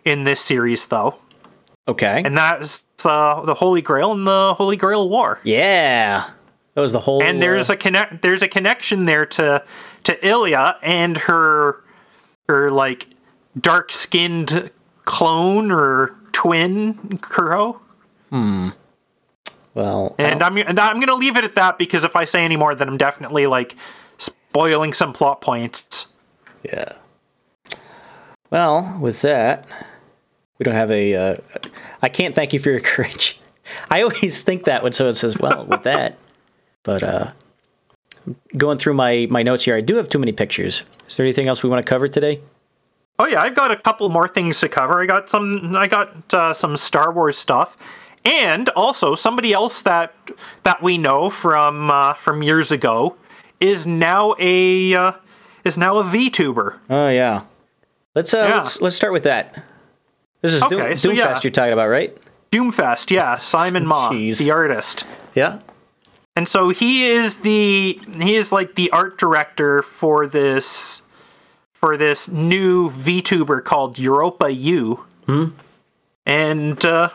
in this series though, Okay. and that's uh, the Holy Grail and the Holy Grail War. yeah, that was the whole. And there's uh, a connect there's a connection there to to Illya and her her like dark skinned clone or twin Kuro. Hmm. Well. And I'm and I'm gonna leave it at that because if I say any more, then I'm definitely like spoiling some plot points. Yeah. Well, with that, we don't have a. Uh, I can't thank you for your courage. I always think that when someone says, "Well, with that," but uh, going through my my notes here, I do have too many pictures. Is there anything else we want to cover today? Oh yeah, I've got a couple more things to cover. I got some. I got uh, some Star Wars stuff, and also somebody else that that we know from uh, from years ago is now a uh, is now a VTuber. Oh yeah, let's uh, Yeah. let's let's start with that. This is Doom, so Doomfest yeah. you're talking about, right? Doomfest, yeah, Simon Ma, Jeez. the artist. Yeah. And so he is the he is like the art director for this for this new VTuber called Europa Yuu. Hmm. And uh,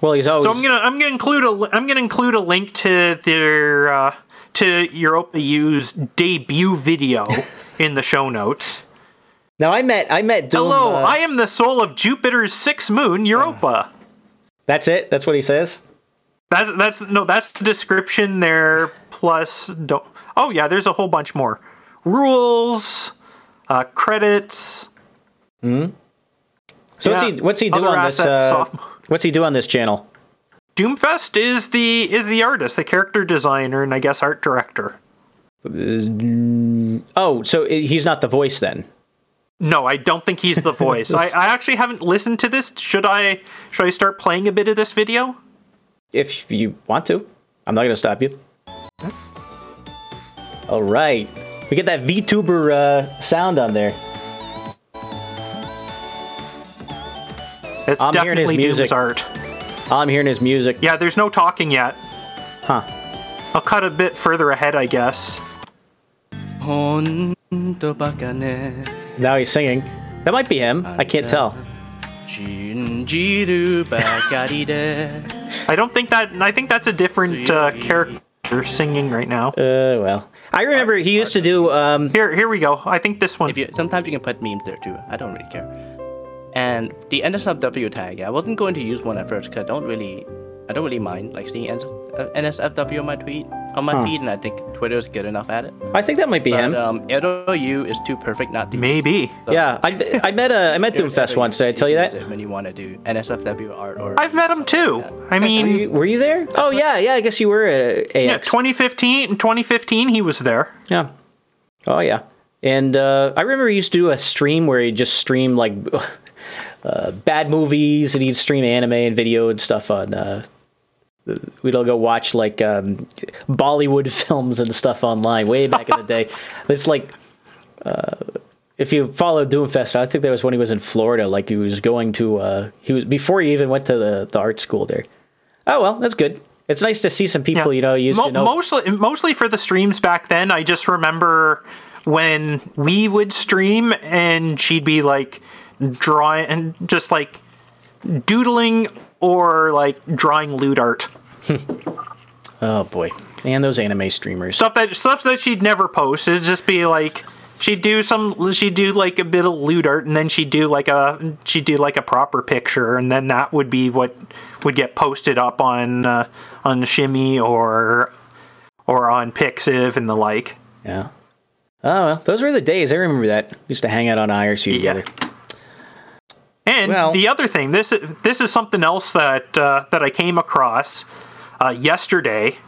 Well, he's always. so I'm gonna I'm gonna include a I'm gonna include a link to their uh, to Europa Yuu's debut video in the show notes. Now I met I met Doom. Hello, uh, I am the soul of Jupiter's sixth moon, Europa. That's it. That's what he says. That's that's no, that's the description there. Plus, don't. Oh yeah, there's a whole bunch more rules, uh, credits. So what's he what's he do on this? Uh, what's he do on this channel? Doomfest is the is the artist, the character designer, and I guess art director. Oh, so he's not the voice then. No, I don't think he's the voice. I, I actually haven't listened to this. Should I should I start playing a bit of this video? If you want to, I'm not going to stop you. All right, we get that VTuber uh, sound on there. It's I'm hearing his music. art. All I'm hearing is music. Yeah, there's no talking yet. Huh. I'll cut a bit further ahead, I guess. Now he's singing. That might be him. I can't tell. I don't think that. I think that's a different uh, character singing right now. Uh, well, I remember he used to do. Um, here, here we go. I think this one. You, sometimes you can put memes there too. I don't really care. And the NSFW tag. I wasn't going to use one at first because I don't really, I don't really mind like seeing NSFW uh, on my tweet on my Huh. feed, and I think Twitter is good enough at it. I think that might be but, him. Um, you is too perfect not to. Maybe. yeah, I, I met uh, I met Doomfest once. Did I tell you that? When you want to do NSFW art or I've met him too. I mean, were you, were you there? Oh yeah, yeah. I guess you were at yeah, AX. 2015. In 2015, he was there. Yeah. Oh yeah. And uh, I remember he used to do a stream where he just streamed like uh, bad movies, and he'd stream anime and video and stuff on. Uh, we'd all go watch like um, Bollywood films and stuff online way back in the day. It's like. Uh, if you follow Doomfest, I think that was when he was in Florida. Like he was going to, uh, he was before he even went to the, the art school there. Oh well, that's good. It's nice to see some people you know used Mo- to know. Mostly, mostly for the streams back then. I just remember when we would stream and she'd be like drawing and just like doodling or like drawing lewd art. oh boy, and those anime streamers. stuff that stuff that she'd never post. It'd just be like she'd do some she'd do like a bit of lewd art and then she'd do like a she'd do like a proper picture and then that would be what would get posted up on uh, on Shimmy or or on Pixiv and the like. Yeah. Oh well, those were the days. I remember that. We used to hang out on IRC together. And Well- the other thing, this this is something else that uh, that I came across uh, yesterday,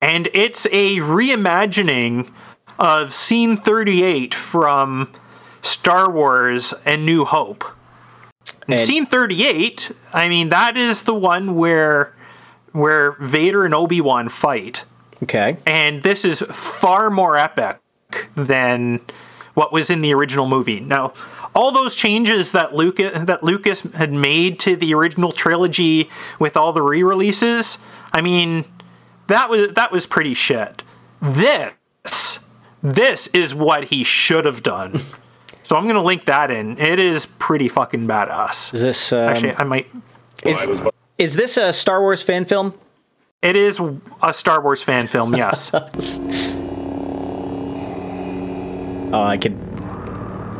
and it's a reimagining of Scene 38 from Star Wars and New Hope. And Scene 38, I mean, that is the one where where Vader and Obi Wan fight, Okay. and this is far more epic than what was in the original movie. Now, all those changes that Lucas that Lucas had made to the original trilogy with all the re-releases, I mean, that was that was pretty shit. This this is what he should have done. so I'm gonna link that in. It is pretty fucking badass. Is this um, Actually, I might. is, is this a Star Wars fan film? It is a Star Wars fan film. Yes. Oh, I could.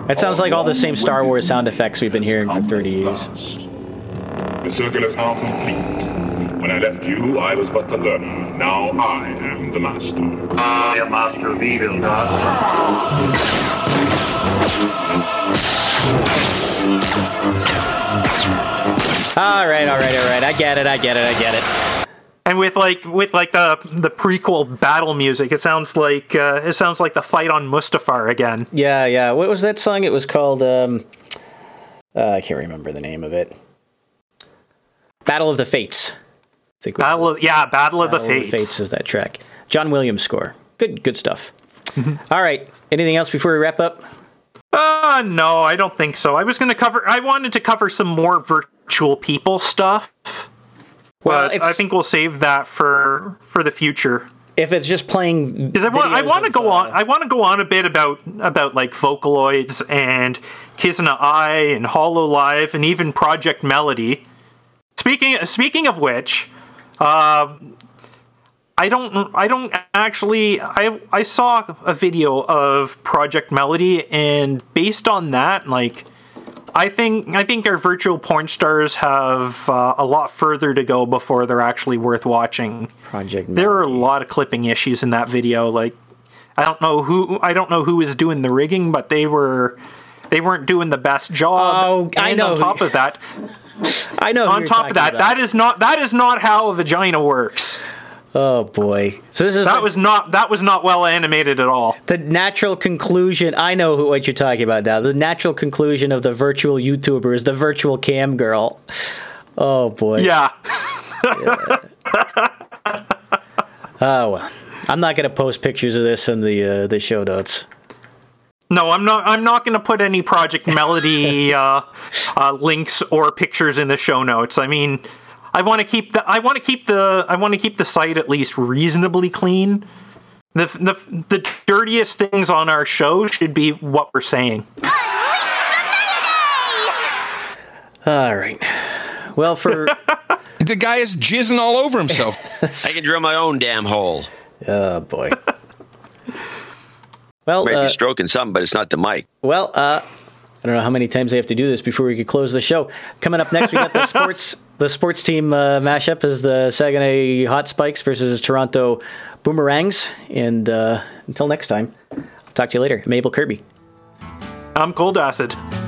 That sounds like all the same Star Wars sound effects we've been hearing for 30 years. The circle is now complete. When I left you, I was but the learner. Now I am the master. I am master of evil, dust. All right, all right, all right. I get it. I get it. I get it. And with like with like the the prequel battle music, it sounds like uh, it sounds like the fight on Mustafar again. Yeah, yeah. What was that song? It was called. Um, uh, I can't remember the name of it. Battle of the Fates. I think Battle of yeah, Battle of the Battle Fates. is that track. John Williams score. Good, good stuff. All right. Anything else before we wrap up? Uh no, I don't think so. I was going to cover. I wanted to cover some more virtual people stuff. Well, I think we'll save that for for the future. If it's just playing, Because I want, to of, go uh, on. I want to go on a bit about about like Vocaloids and Kizuna Ai and Hololive and even Project Melody. Speaking speaking of which, uh, I don't I don't actually I I saw a video of Project Melody and based on that like I think I think our virtual porn stars have uh, a lot further to go before they're actually worth watching. Project. There are a lot of clipping issues in that video. Like, I don't know who I don't know who is doing the rigging, but they were they weren't doing the best job. Oh, I know On top of that, I know. on top of that, about. that is not that is not how a vagina works. Oh boy. So this is That like was not that was not well animated at all. the natural conclusion. I know who, what you're talking about now. The natural conclusion of the virtual YouTuber is the virtual cam girl. Oh boy. Yeah. Oh well. I'm not going to post pictures of this in the uh, the show notes. No, I'm not. I'm not going to put any Project Melody uh, uh, links or pictures in the show notes. I mean, I want to keep the. I want to keep the. I want to keep the site at least reasonably clean. The, the the dirtiest things on our show should be what we're saying. Unleash the All right. Well, for the guy is jizzing all over himself. I can drill my own damn hole. Oh boy. Well, Might uh, stroking something, but it's not the mic. Well, uh, I don't know how many times I have to do this before we could close the show. Coming up next, we got the sports the sports team uh, mashup is the Saguenay Hot Spikes versus Toronto Boomerangs. And uh, until next time, I'll talk to you later. Mabel Kirby. I'm coldacid.